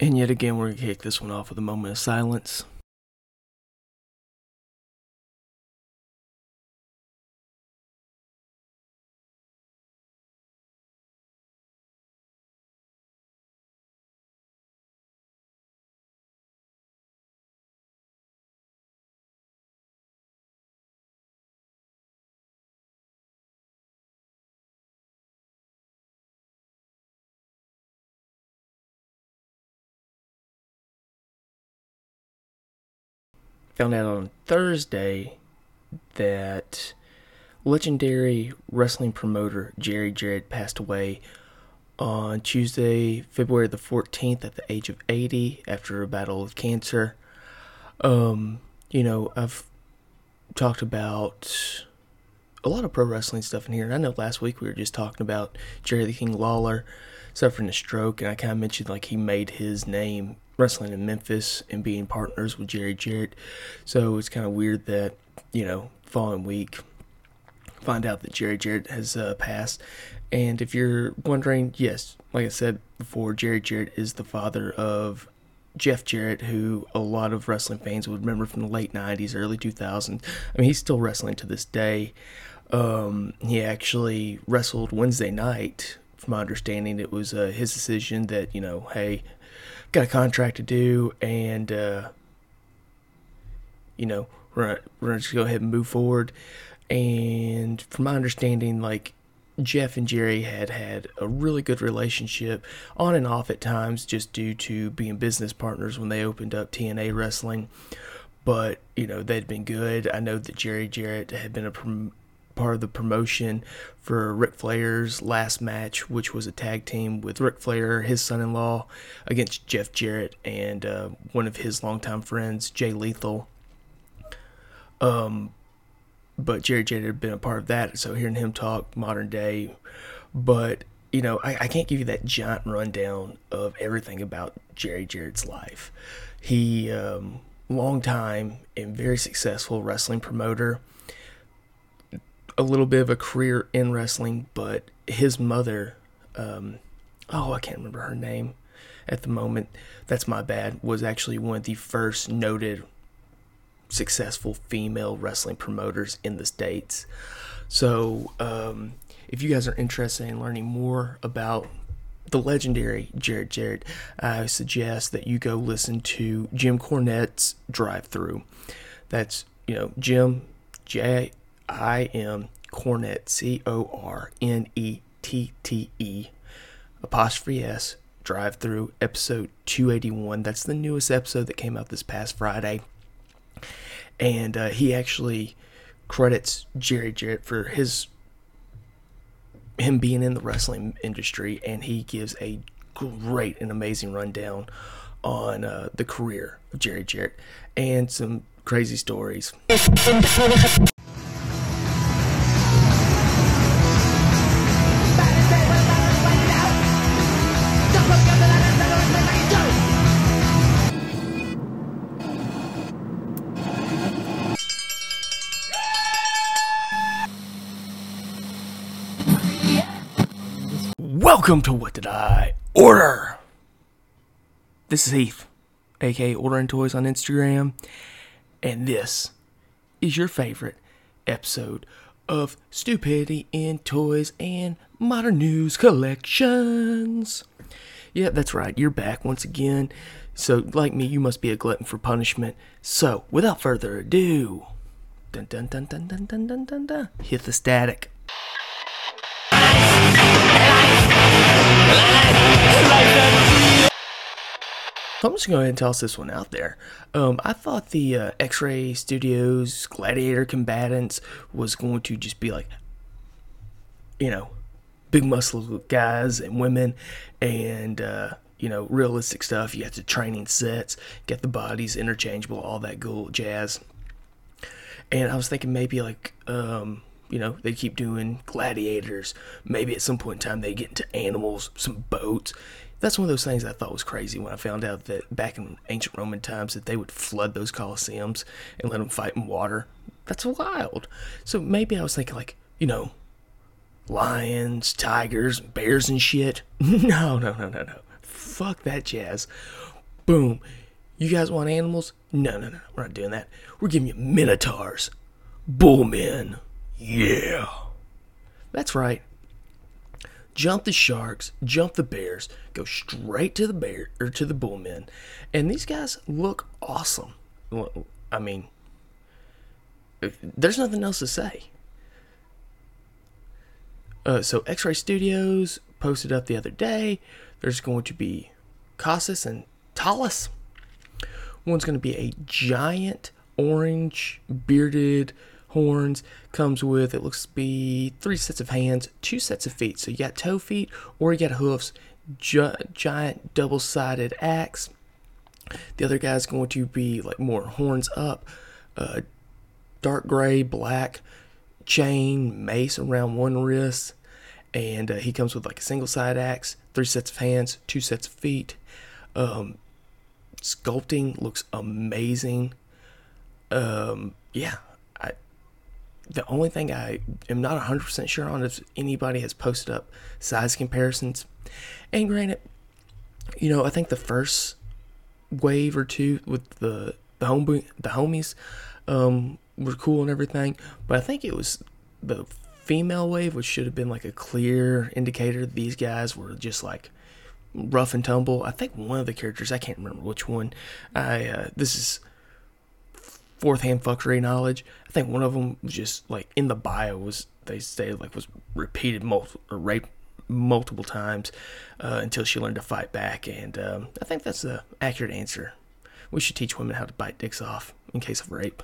And yet again, we're going to kick this one off with a moment of silence. Found out on Thursday that legendary wrestling promoter Jerry Jarrett passed away on Tuesday, February the 14th, at the age of 80 after a battle with cancer. Um, you know, I've talked about a lot of pro wrestling stuff in here. And I know last week we were just talking about Jerry the King Lawler suffering a stroke, and I kind of mentioned like he made his name wrestling in Memphis and being partners with Jerry Jarrett. So it's kind of weird that, you know, following week, find out that Jerry Jarrett has uh, passed. And if you're wondering, yes, like I said before, Jerry Jarrett is the father of Jeff Jarrett, who a lot of wrestling fans would remember from the late 90s, early 2000s. I mean, he's still wrestling to this day. Um, he actually wrestled Wednesday night. From my understanding, it was uh, his decision that, you know, hey, got a contract to do, and, uh, you know, we're, we're just go ahead and move forward. And from my understanding, like, Jeff and Jerry had had a really good relationship on and off at times just due to being business partners when they opened up TNA Wrestling. But, you know, they'd been good. I know that Jerry Jarrett had been a prom- part of the promotion for Ric Flair's last match, which was a tag team with Ric Flair, his son in law, against Jeff Jarrett and uh, one of his longtime friends, Jay Lethal. Um, but Jerry Jarrett had been a part of that, so hearing him talk modern day, but you know, I, I can't give you that giant rundown of everything about Jerry Jarrett's life. He, um, long time and very successful wrestling promoter, a little bit of a career in wrestling, but his mother, um, oh, I can't remember her name at the moment. That's my bad. Was actually one of the first noted successful female wrestling promoters in the States. So, um, if you guys are interested in learning more about the legendary Jerry Jarrett, I suggest that you go listen to Jim Cornette's Drive Through. That's, you know, Jim, J I M Cornette, C O R N E T T E, apostrophe S, Drive Through, episode 281. That's the newest episode that came out this past Friday and uh, he actually credits Jerry Jarrett for his him being in the wrestling industry, and he gives a great and amazing rundown on uh, the career of Jerry Jarrett and some crazy stories. Welcome to What Did I Order? This is Heath, aka Ordering Toys on Instagram, and this is your favorite episode of Stupidity in Toys and Modern News Collections. Yeah, that's right, you're back once again. So, like me, you must be a glutton for punishment. So, without further ado, dun dun dun dun dun dun dun dun, dun hit the static. I'm just going to go ahead and toss this one out there. Um, I thought the uh, X Ray Studios Gladiator Combatants was going to just be like, you know, big muscle guys and women and, uh, you know, realistic stuff. You have the training sets, get the bodies interchangeable, all that cool jazz. And I was thinking maybe like, um, you know, they keep doing gladiators. Maybe at some point in time they get into animals, some boats. That's one of those things I thought was crazy when I found out that back in ancient Roman times that they would flood those colosseums and let them fight in water. That's wild. So maybe I was thinking like, you know, lions, tigers, bears and shit. No, no, no, no, no. fuck that jazz. Boom. You guys want animals? No, no, no. We're not doing that. We're giving you minotaurs. Bullmen. Yeah. That's right. Jump the sharks, jump the bears, go straight to the bear or to the bullmen. And these guys look awesome. I mean, there's nothing else to say. Uh, so X-Ray Studios posted up the other day. There's going to be Casas and Talus. One's going to be a giant orange bearded horns. Comes with it looks to be three sets of hands, two sets of feet. So you got toe feet or you got hoofs. Gi- giant double-sided axe. The other guy's going to be like more horns up, uh, dark gray, black chain, mace around one wrist, and uh, he comes with like a single side axe, three sets of hands, two sets of feet. Um, sculpting looks amazing. Um, yeah, the only thing I am not 100% sure on is anybody has posted up size comparisons. And granted, you know, I think the first wave or two with the the home the homies um, were cool and everything, but I think it was the female wave, which should have been like a clear indicator that these guys were just like rough and tumble. I think one of the characters, I can't remember which one. I uh, this is fourth hand fuckery knowledge. I think one of them was just like in the bio was they say like was repeated multiple or raped multiple times uh, until she learned to fight back, and um, I think that's the accurate answer. We should teach women how to bite dicks off in case of rape.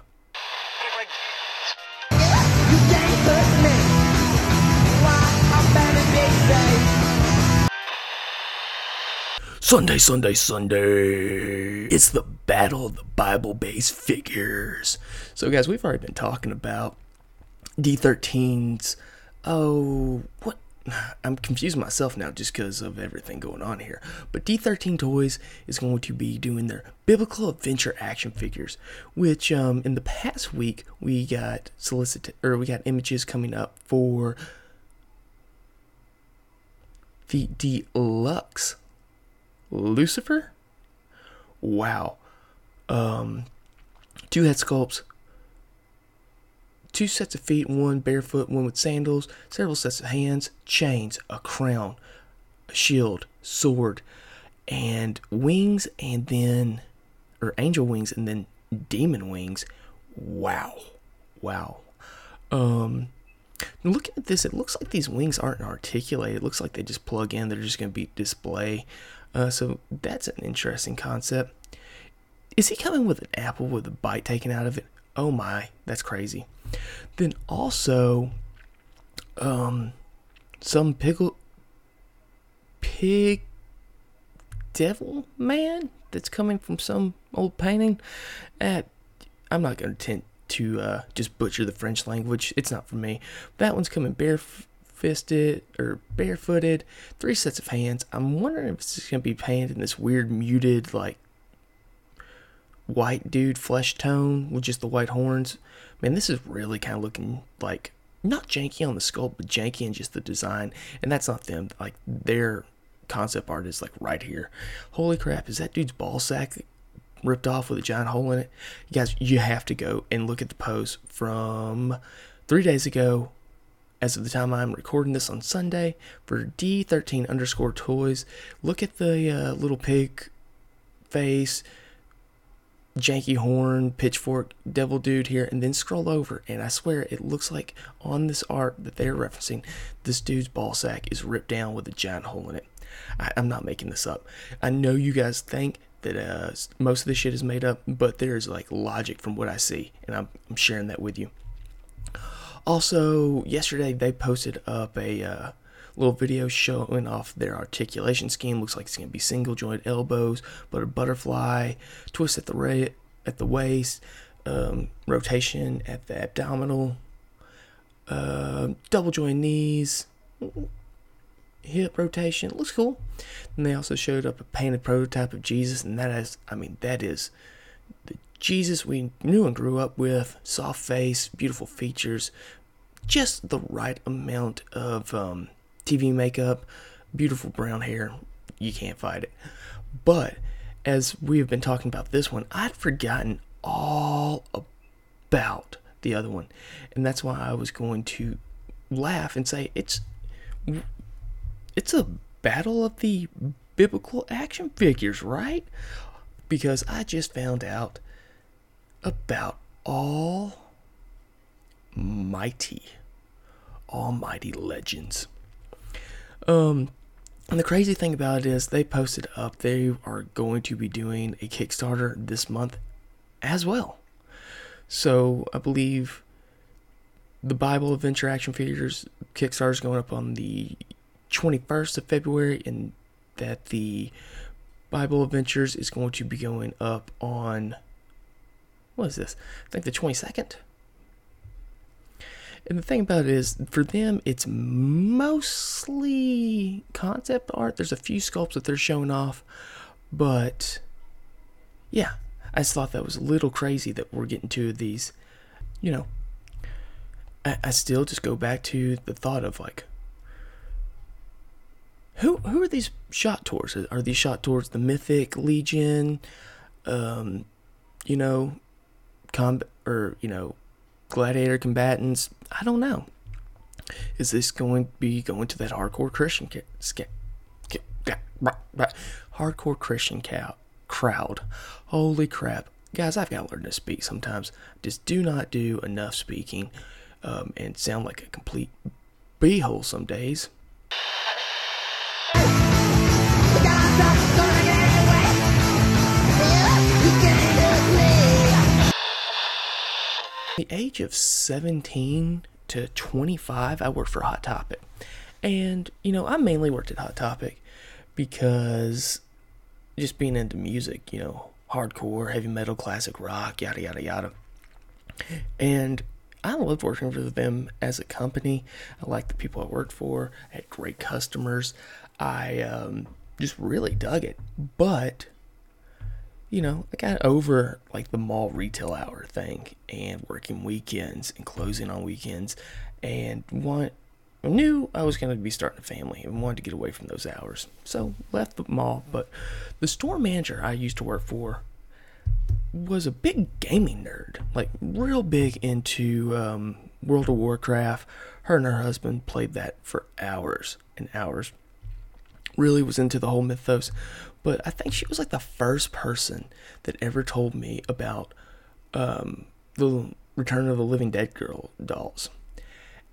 Sunday, Sunday, Sunday. It's the battle of the Bible based figures. So, guys, we've already been talking about D13's. Oh, what? I'm confusing myself now just because of everything going on here. But D13 Toys is going to be doing their biblical adventure action figures, which um, in the past week we got solicited or we got images coming up for the deluxe Lucifer. Wow. Um, two head sculpts, two sets of feet, one barefoot, one with sandals, several sets of hands, chains, a crown, a shield, sword, and wings, and then, or angel wings, and then demon wings. Wow. Wow. Um, looking at this, it looks like these wings aren't articulated. It looks like they just plug in. They're just going to be display. Uh, so that's an interesting concept. Is he coming with an apple with a bite taken out of it? Oh my, that's crazy. Then also, um, some pickle pig devil man that's coming from some old painting. At I'm not going to attempt to uh, just butcher the French language. It's not for me. That one's coming bare fisted or barefooted, three sets of hands. I'm wondering if it's going to be painted in this weird muted like white dude flesh tone with just the white horns. Man, this is really kind of looking like not janky on the sculpt, but janky in just the design. And that's not them. Like their concept art is like right here. Holy crap! Is that dude's ball sack ripped off with a giant hole in it? You guys, you have to go and look at the post from three days ago as of the time I'm recording this on Sunday for D13 underscore toys. Look at the uh, little pig face, janky horn, pitchfork, devil dude here, and then scroll over. And I swear it looks like on this art that they're referencing, this dude's ball sack is ripped down with a giant hole in it. I, am not making this up. I know you guys think that uh, most of this shit is made up, but there's like logic from what I see, and I'm, I'm sharing that with you. Also, yesterday they posted up a uh, little video showing off their articulation scheme. Looks like it's going to be single joint elbows, but a butterfly, twist at the ra- at the waist, um, rotation at the abdominal, uh, double joint knees, hip rotation. Looks cool. And they also showed up a painted prototype of Jesus, and that is, I mean, that is Jesus we knew and grew up with, soft face, beautiful features, just the right amount of um, TV makeup, beautiful brown hair, you can't fight it. But as we have been talking about this one, I'd forgotten all about the other one, and that's why I was going to laugh and say it's it's a battle of the biblical action figures, right? Because I just found out about all mighty almighty legends. Um and the crazy thing about it is they posted up they are going to be doing a Kickstarter this month as well. So I believe the Bible Adventure action figures Kickstarter is going up on the 21st of February, and that the Bible Adventures is going to be going up on what is this? I think the 22nd. And the thing about it is, for them, it's mostly concept art. There's a few sculpts that they're showing off, but yeah, I just thought that was a little crazy that we're getting two of these. You know, I, I still just go back to the thought of like, who who are these shot towards? Are these shot towards the Mythic Legion? Um, you know, combat or you know gladiator combatants. I don't know. Is this going to be going to that hardcore Christian ca- ska- ca- hardcore Christian cow- crowd? Holy crap, guys! I've got to learn to speak sometimes. Just do not do enough speaking, um, and sound like a complete beehole some days. The age of 17 to 25, I worked for Hot Topic. And, you know, I mainly worked at Hot Topic because just being into music, you know, hardcore, heavy metal, classic rock, yada, yada, yada. And I loved working for them as a company. I liked the people I worked for, I had great customers. I um, just really dug it. But you know, I got over like the mall retail hour thing and working weekends and closing on weekends and want knew I was going to be starting a family and wanted to get away from those hours. So left the mall, but the store manager I used to work for was a big gaming nerd, like real big into um, World of Warcraft. Her and her husband played that for hours and hours. Really was into the whole mythos, but I think she was like the first person that ever told me about um, the Return of the Living Dead girl dolls.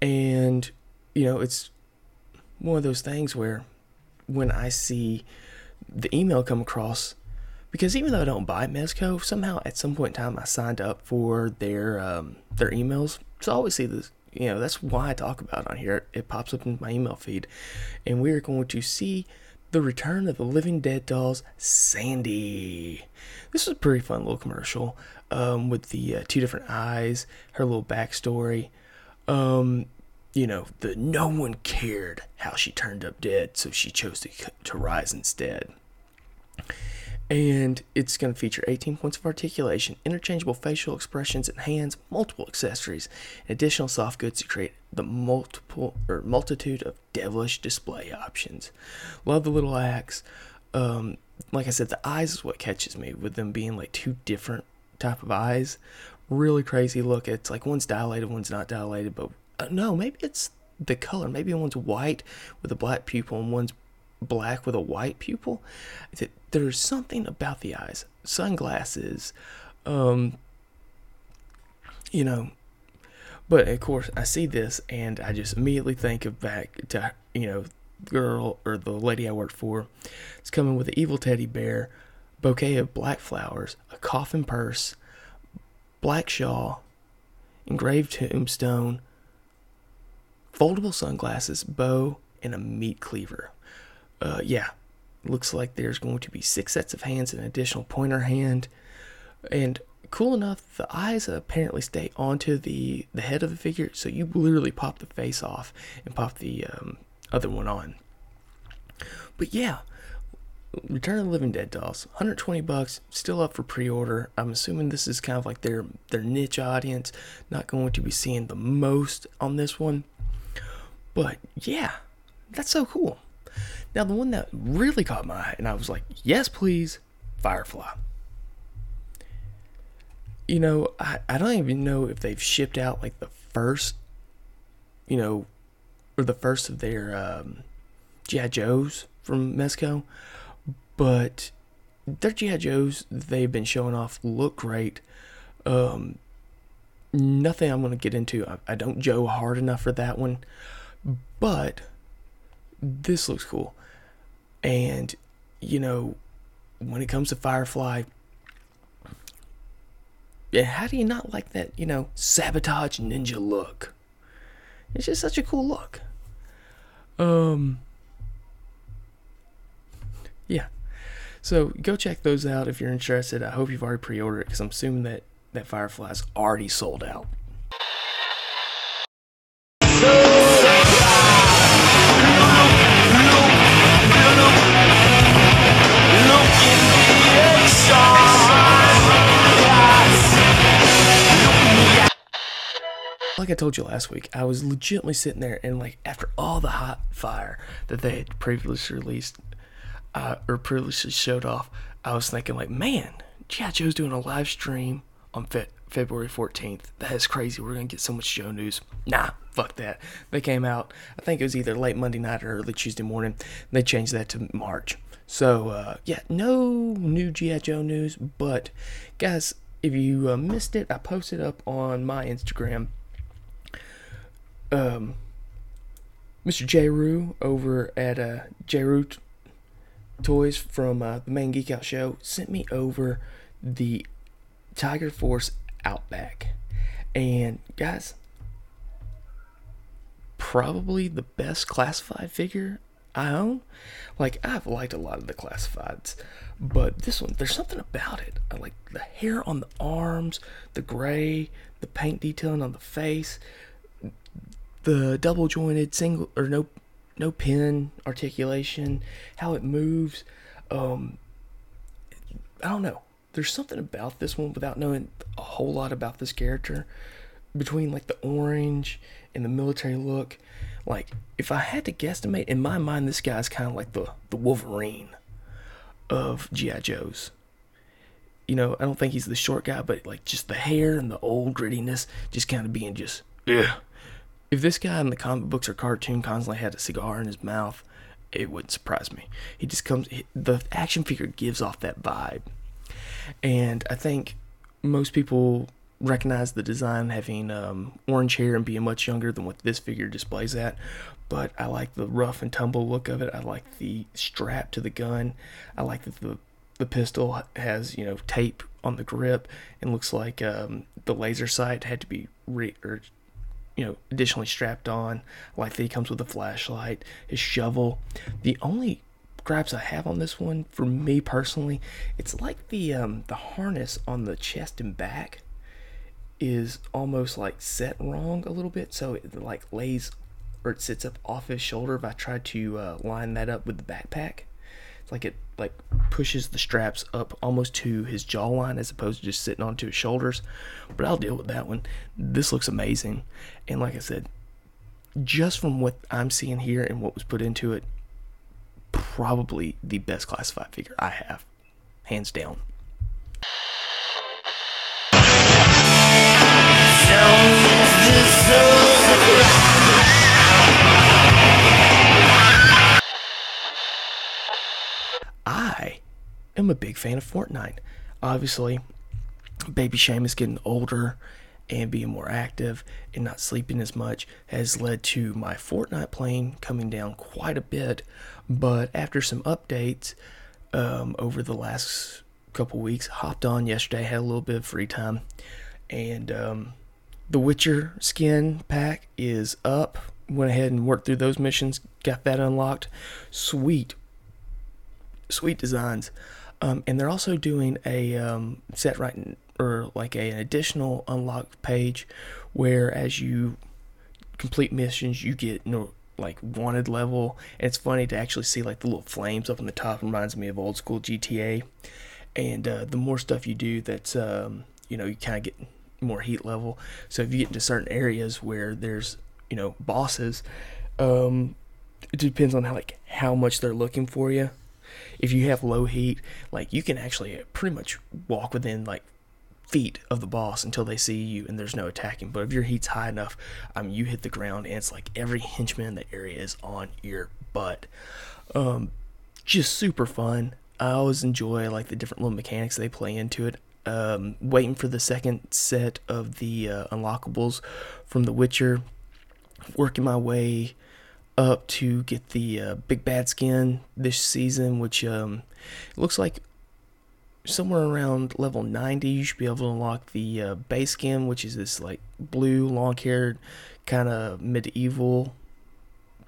And, you know, it's one of those things where when I see the email come across, because even though I don't buy Mezco, somehow at some point in time I signed up for their um, their emails. So I always see this, you know, that's why I talk about it on here. It pops up in my email feed. And we are going to see the Return of the Living Dead Dolls, Sandy. This was a pretty fun little commercial um, with the uh, two different eyes, her little backstory. Um, you know, the no one cared how she turned up dead, so she chose to, to rise instead and it's going to feature 18 points of articulation, interchangeable facial expressions and hands, multiple accessories, and additional soft goods to create the multiple or multitude of devilish display options. Love the little axe. Um, like I said, the eyes is what catches me with them being like two different type of eyes. Really crazy look. It's like one's dilated, one's not dilated, but uh, no, maybe it's the color. Maybe one's white with a black pupil and one's black with a white pupil. There's something about the eyes, sunglasses, um, you know. But of course, I see this and I just immediately think of back to you know, girl or the lady I worked for. It's coming with an evil teddy bear, bouquet of black flowers, a coffin purse, black shawl, engraved tombstone, foldable sunglasses, bow, and a meat cleaver uh, yeah, looks like there's going to be six sets of hands and an additional pointer hand. And cool enough, the eyes apparently stay onto the, the head of the figure, so you literally pop the face off and pop the um, other one on. But yeah, Return of the Living Dead dolls, 120 bucks, still up for pre-order. I'm assuming this is kind of like their their niche audience, not going to be seeing the most on this one. But yeah, that's so cool. Now, the one that really caught my eye, and I was like, yes, please, Firefly. You know, I, I don't even know if they've shipped out like the first, you know, or the first of their um, G.I. Joes from Mezco, but their G.I. Joes they've been showing off look great. Um, nothing I'm going to get into. I, I don't Joe hard enough for that one, but this looks cool. And, you know, when it comes to Firefly, yeah, how do you not like that, you know, sabotage ninja look? It's just such a cool look. Um, yeah. So go check those out if you're interested. I hope you've already pre-ordered it because I'm assuming that that Firefly's already sold out. Like I told you last week, I was legitimately sitting there and like after all the hot fire that they had previously released uh, or previously showed off, I was thinking like, man, G.I. Joe's doing a live stream on Fe- February 14th. That is crazy. We're gonna get so much Joe news. Nah, fuck that. They came out. I think it was either late Monday night or early Tuesday morning. They changed that to March. So uh, yeah, no new GI Joe news. But guys, if you uh, missed it, I posted up on my Instagram um, Mr. J. Rue over at uh, J. Rue t- Toys from uh, the main Geek Out show sent me over the Tiger Force Outback. And guys, probably the best classified figure I own. Like I've liked a lot of the classifieds, but this one, there's something about it. I like the hair on the arms, the gray, the paint detailing on the face, the double jointed single or no no pin articulation, how it moves. Um, I don't know. There's something about this one without knowing a whole lot about this character. Between like the orange and the military look, like if I had to guesstimate, in my mind, this guy's kind of like the the Wolverine of GI Joes. You know, I don't think he's the short guy, but like just the hair and the old grittiness, just kind of being just yeah, if this guy in the comic books or cartoon constantly had a cigar in his mouth, it wouldn't surprise me. He just comes, the action figure gives off that vibe. And I think most people recognize the design having um, orange hair and being much younger than what this figure displays at. But I like the rough and tumble look of it. I like the strap to the gun. I like that the the pistol has you know tape on the grip and looks like um, the laser sight had to be re- or you know, additionally strapped on. Like that he comes with a flashlight, his shovel. The only gripes I have on this one, for me personally, it's like the um, the harness on the chest and back is almost like set wrong a little bit, so it like lays or it sits up off his shoulder. If I try to uh, line that up with the backpack, it's like it like pushes the straps up almost to his jawline as opposed to just sitting onto his shoulders. But I'll deal with that one. This looks amazing. And like I said, just from what I'm seeing here and what was put into it, probably the best classified figure I have. Hands down. I am a big fan of Fortnite. Obviously, Baby Seamus getting older and being more active and not sleeping as much has led to my Fortnite playing coming down quite a bit. But after some updates um, over the last couple weeks, hopped on yesterday, had a little bit of free time, and um, the Witcher skin pack is up. Went ahead and worked through those missions, got that unlocked. Sweet, sweet designs. Um, and they're also doing a um, set right or like a, an additional unlock page where as you complete missions you get you know, like wanted level. And it's funny to actually see like the little flames up on the top. It reminds me of old school gta and uh, the more stuff you do that's um, you know you kind of get more heat level. So if you get into certain areas where there's you know bosses um, it depends on how like how much they're looking for you. If you have low heat, like you can actually pretty much walk within like feet of the boss until they see you and there's no attacking. But if your heat's high enough, um, you hit the ground and it's like every henchman in the area is on your butt. Um, just super fun. I always enjoy like the different little mechanics they play into it. Um, waiting for the second set of the uh, unlockables from The Witcher. Working my way up to get the uh, big bad skin this season, which um, looks like somewhere around level 90 you should be able to unlock the uh, base skin which is this like blue long haired kind of medieval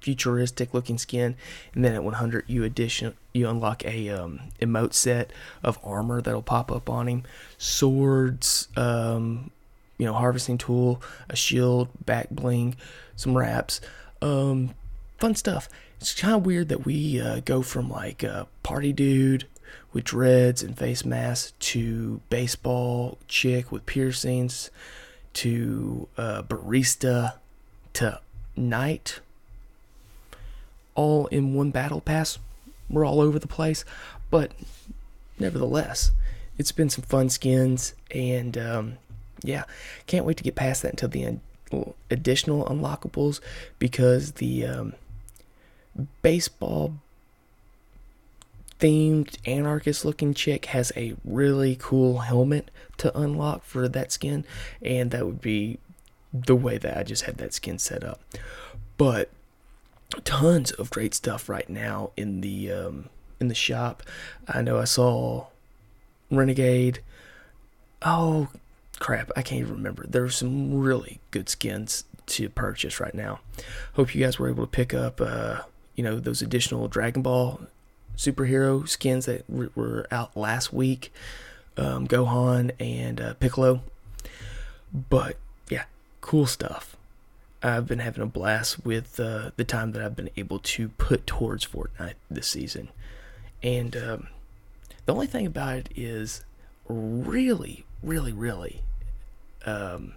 futuristic looking skin. And then at 100 you addition you unlock a um, emote set of armor that'll pop up on him. Swords um, you know harvesting tool a shield back bling some wraps. Um, fun stuff. It's kind of weird that we uh, go from like a party dude with dreads and face masks to baseball chick with piercings to uh, barista to knight all in one battle pass. We're all over the place, but nevertheless, it's been some fun skins, and um, yeah, can't wait to get past that until the end, additional unlockables because the um, baseball themed anarchist looking chick has a really cool helmet to unlock for that skin, and that would be the way that I just had that skin set up. But tons of great stuff right now in the um, in the shop. I know I saw Renegade. Oh crap, I can't even remember. There's some really good skins to purchase right now. Hope you guys were able to pick up uh, you know those additional Dragon Ball superhero skins that were out last week. Um, Gohan and uh, Piccolo. But yeah, cool stuff. I've been having a blast with uh, the time that I've been able to put towards Fortnite this season. And um, the only thing about it is really, really, really, um,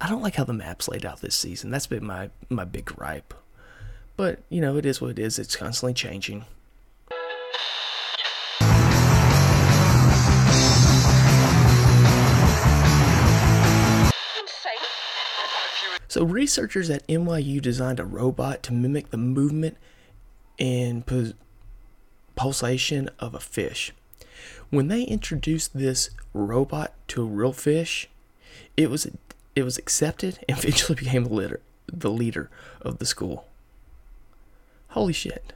I don't like how the map's laid out this season. That's been my, my big gripe. But, you know, it is what it is. It's constantly changing. So, researchers at NYU designed a robot to mimic the movement and pulsation of a fish. When they introduced this robot to a real fish, it was it was accepted and eventually became the leader, the leader of the school. Holy shit.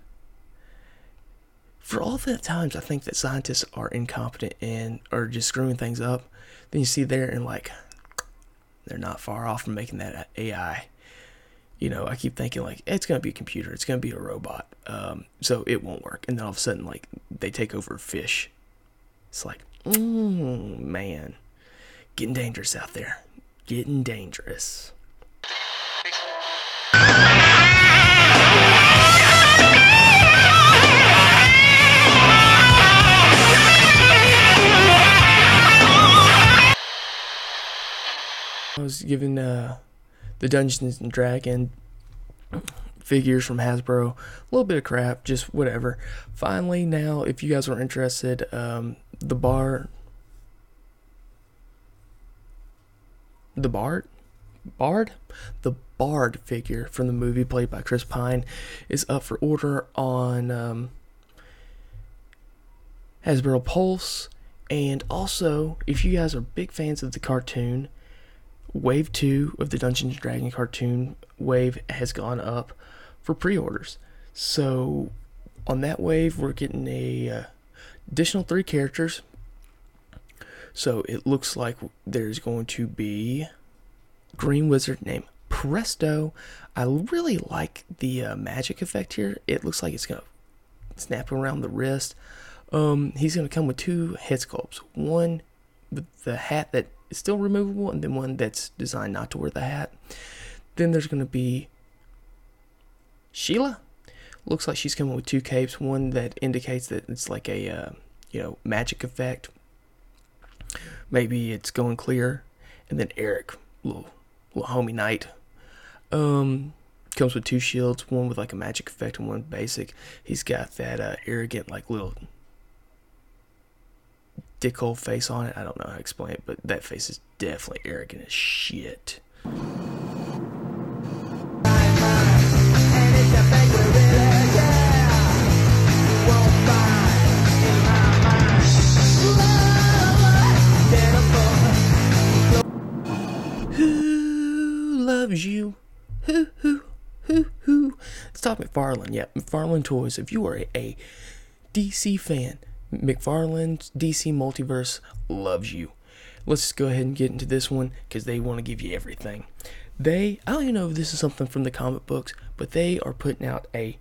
For all the times I think that scientists are incompetent and are just screwing things up, then you see there and like they're not far off from making that AI. You know, I keep thinking like it's gonna be a computer, it's gonna be a robot, um, so it won't work. And then all of a sudden, like they take over fish. It's like, mm, man, getting dangerous out there, getting dangerous. I was given uh, the Dungeons and Dragon figures from Hasbro. A little bit of crap, just whatever. Finally, now, if you guys are interested, um, the bar, the Bard, Bard, the Bard figure from the movie played by Chris Pine is up for order on um, Hasbro Pulse. And also, if you guys are big fans of the cartoon, Wave 2 of the Dungeons and Dragon cartoon wave has gone up for pre-orders. So on that wave, we're getting a uh, additional three characters. So it looks like there's going to be Green Wizard named Presto. I really like the uh, magic effect here. It looks like it's gonna snap around the wrist. Um, he's gonna come with two head sculpts. One with the hat that is still removable, and then one that's designed not to wear the hat. Then there's going to be Sheila. Looks like she's coming with two capes. One that indicates that it's like a uh, you know magic effect. Maybe it's going clear, and then Eric, little little homie knight. Um, comes with two shields, one with like a magic effect and one basic. He's got that uh, arrogant like little dickhole face on it. I don't know how to explain it, but that face is definitely arrogant as shit. Who loves you? Who, who, who, who? It's Todd McFarlane. Yeah, McFarlane Toys. If you are a, a DC fan, McFarlane's DC Multiverse loves you. Let's just go ahead and get into this one because they want to give you everything. They, I don't even know if this is something from the comic books, but they are putting out a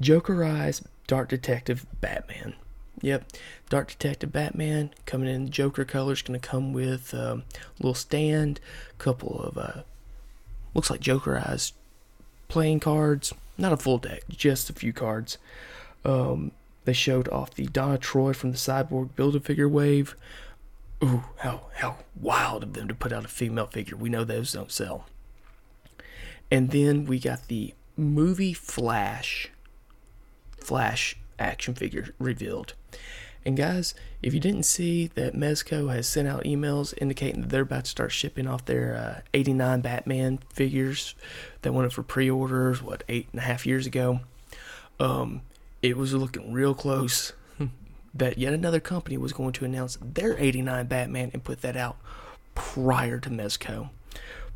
Jokerized Dark Detective Batman. Yep, Dark Detective Batman coming in Joker colors. Going to come with um, a little stand, couple of uh, looks like Jokerized playing cards. Not a full deck, just a few cards. Um, they showed off the Donna Troy from the Cyborg Build-A-Figure wave. Ooh, how how wild of them to put out a female figure. We know those don't sell. And then we got the movie Flash Flash action figure revealed. And guys, if you didn't see that Mezco has sent out emails indicating that they're about to start shipping off their uh, 89 Batman figures that went up for pre-orders, what, eight and a half years ago, um, it was looking real close that yet another company was going to announce their 89 Batman and put that out prior to Mezco.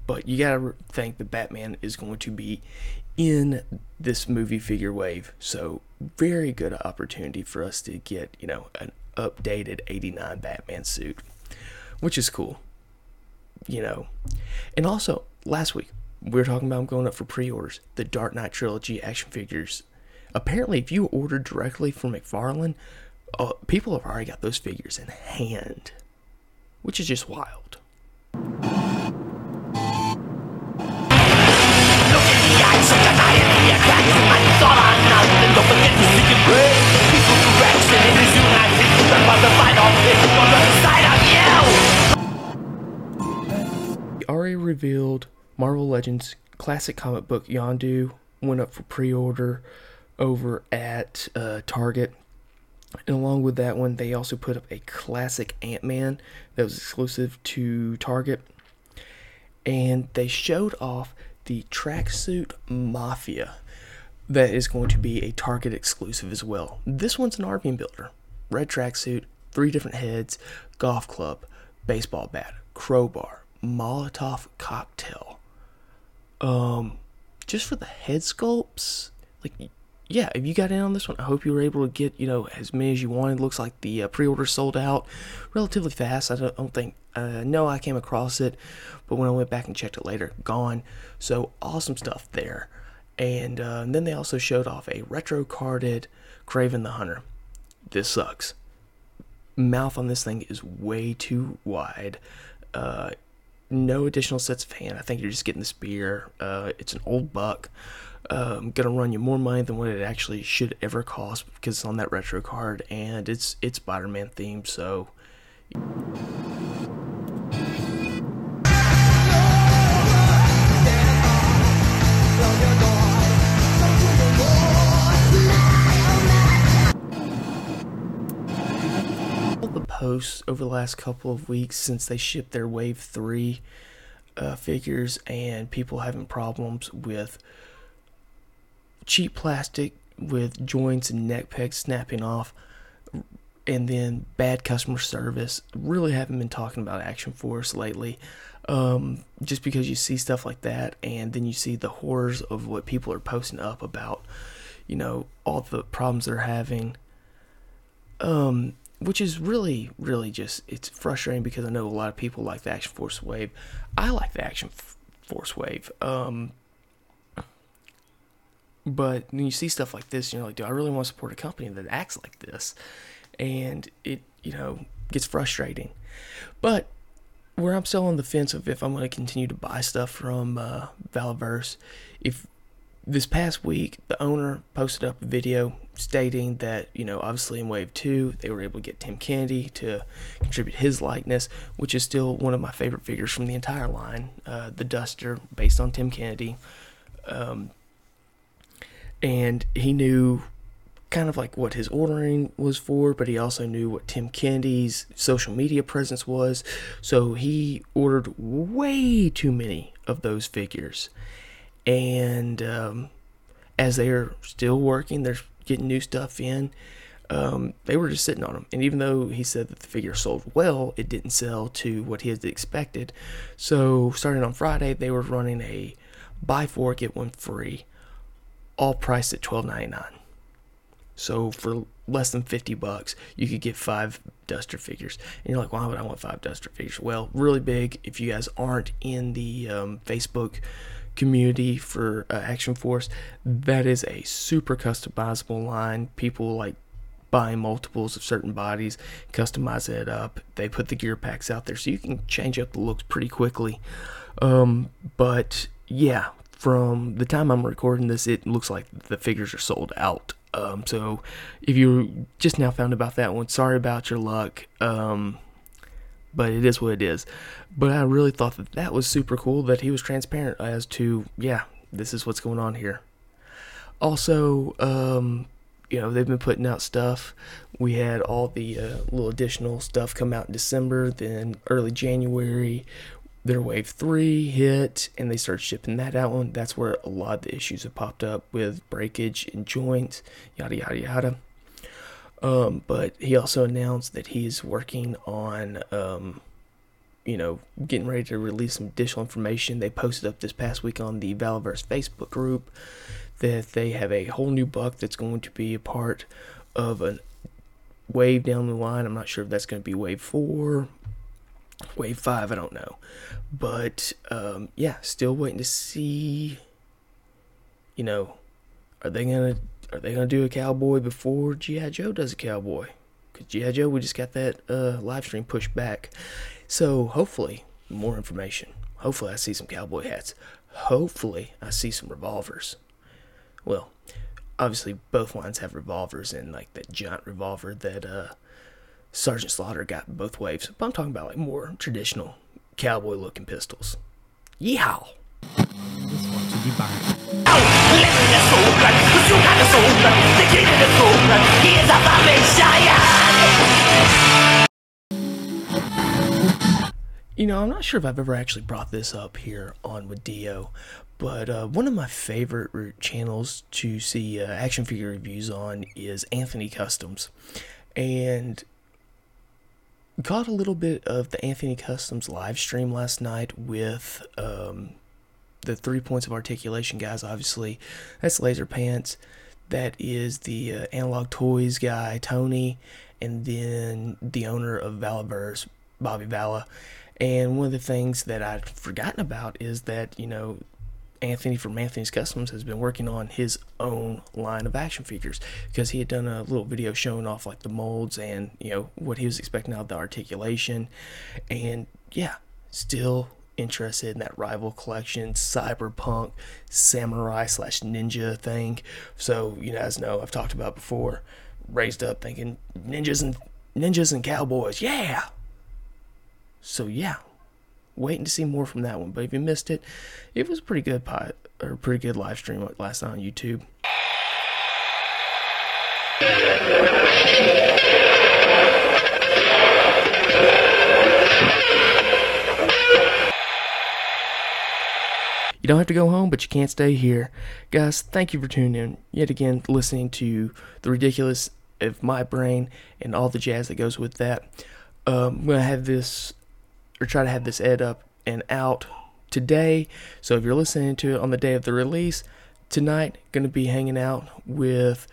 But you gotta think that Batman is going to be in this movie figure wave. So very good opportunity for us to get, you know, an updated 89 Batman suit, which is cool. You know. And also, last week we were talking about going up for pre-orders, the Dark Knight trilogy action figures. Apparently, if you ordered directly from McFarlane, uh, people have already got those figures in hand, which is just wild. Already revealed Marvel Legends classic comic book Yondu went up for pre-order over at uh, Target. And along with that one, they also put up a classic Ant-Man that was exclusive to Target. And they showed off the tracksuit Mafia that is going to be a Target exclusive as well. This one's an army builder. Red tracksuit, three different heads, golf club, baseball bat, crowbar, Molotov cocktail. Um, just for the head sculpts, like, yeah, if you got in on this one, I hope you were able to get, you know, as many as you wanted. Looks like the uh, pre-order sold out relatively fast. I don't, don't think, uh, no, I came across it, but when I went back and checked it later, gone. So awesome stuff there. And, uh, and then they also showed off a retro carded Kraven the Hunter. This sucks. Mouth on this thing is way too wide. Uh, no additional sets of hand. I think you're just getting the spear. Uh, it's an old buck. Um, gonna run you more money than what it actually should ever cost because it's on that retro card and it's it's Spider-Man themed. So. the posts over the last couple of weeks since they shipped their Wave 3 uh, figures and people having problems with cheap plastic with joints and neck pegs snapping off and then bad customer service. Really haven't been talking about Action Force lately. Um, just because you see stuff like that and then you see the horrors of what people are posting up about, you know, all the problems they're having. Um, which is really, really just it's frustrating because I know a lot of people like the Action Force Wave. I like the Action Force Wave. Um, but when you see stuff like this, you're like, do I really want to support a company that acts like this? And it, you know, gets frustrating. But where I'm still on the fence of if I'm going to continue to buy stuff from uh, Valaverse, if this past week, the owner posted up a video stating that, you know, obviously in Wave 2, they were able to get Tim Kennedy to contribute his likeness, which is still one of my favorite figures from the entire line. Uh, the Duster, based on Tim Kennedy. Um, and he knew kind of like what his ordering was for, but he also knew what Tim Kennedy's social media presence was. So he ordered way too many of those figures. And um, as they're still working, they're getting new stuff in. Um, they were just sitting on them. And even though he said that the figure sold well, it didn't sell to what he had expected. So starting on Friday, they were running a buy four get one free, all priced at twelve ninety nine. So for less than 50 bucks, you could get five Duster figures. And you're like, why would I want five Duster figures? Well, really big. If you guys aren't in the um, Facebook community for uh, Action Force, that is a super customizable line. People like buying multiples of certain bodies, customize it up. They put the gear packs out there so you can change up the looks pretty quickly. Um, but yeah, from the time I'm recording this, it looks like the figures are sold out. Um, so if you just now found about that one, sorry about your luck. Um, but it is what it is. But I really thought that that was super cool that he was transparent as to, yeah, this is what's going on here. Also, um, you know, they've been putting out stuff. We had all the uh, little additional stuff come out in December, then early January, their wave three hit and they started shipping that out. One that's where a lot of the issues have popped up with breakage and joints yada yada yada. Um, but he also announced that he's working on um, you know getting ready to release some additional information. They posted up this past week on the Valaverse facebook group that they have a whole new buck that's going to be a part of a wave down the line. I'm not sure if that's going to be wave four wave five, I don't know. But um, yeah, still waiting to see. You know, are they gonna are they gonna do a cowboy before GI Joe does a cowboy? Cause GI Joe we just got that uh, live stream pushed back. So hopefully more information. Hopefully I see some cowboy hats. Hopefully I see some revolvers. Well, obviously both lines have revolvers and like that giant revolver that uh Sergeant Slaughter got both waves. But I'm talking about like more traditional cowboy looking pistols. Yeehaw! You know, I'm not sure if I've ever actually brought this up here on with Dio, but uh, one of my favorite channels to see uh, action figure reviews on is Anthony Customs. And got a little bit of the Anthony Customs live stream last night with um, the three points of articulation guys. Obviously, that's Laser Pants. That is the uh, Analog Toys guy, Tony, and then the owner of Valaverse, Bobby Vala. And one of the things that I'd forgotten about is that, you know, Anthony from Anthony's Customs has been working on his own line of action figures because he had done a little video showing off like the molds and you know what he was expecting out of the articulation, and yeah, still interested in that rival collection cyberpunk samurai slash ninja thing. So you guys know I've talked about before, raised up thinking ninjas and ninjas and cowboys, yeah. So yeah, waiting to see more from that one. But if you missed it, it was a pretty good pot or pretty good live stream last night on YouTube. You don't have to go home, but you can't stay here. Guys, thank you for tuning in yet again, listening to the ridiculous of my brain and all the jazz that goes with that. Um, I'm to have this or try to have this ed up and out today. So if you're listening to it on the day of the release, tonight going to be hanging out with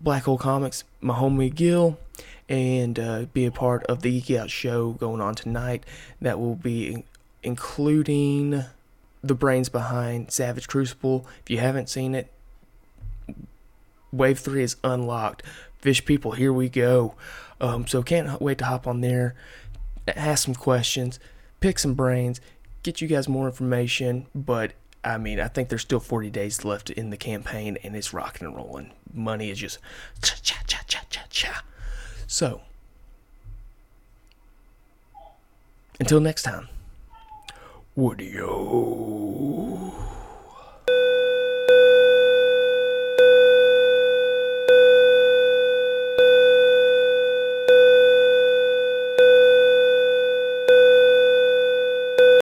Black Hole Comics, my homie Gil, and uh, be a part of the Geeky Out show going on tonight. That will be including the brains behind Savage Crucible. If you haven't seen it, Wave 3 is unlocked. Fish people, here we go. Um, so can't wait to hop on there ask some questions, pick some brains, get you guys more information. But I mean, I think there's still 40 days left in the campaign and it's rocking and rolling. Money is just cha cha cha cha cha cha. So, until next time, Woody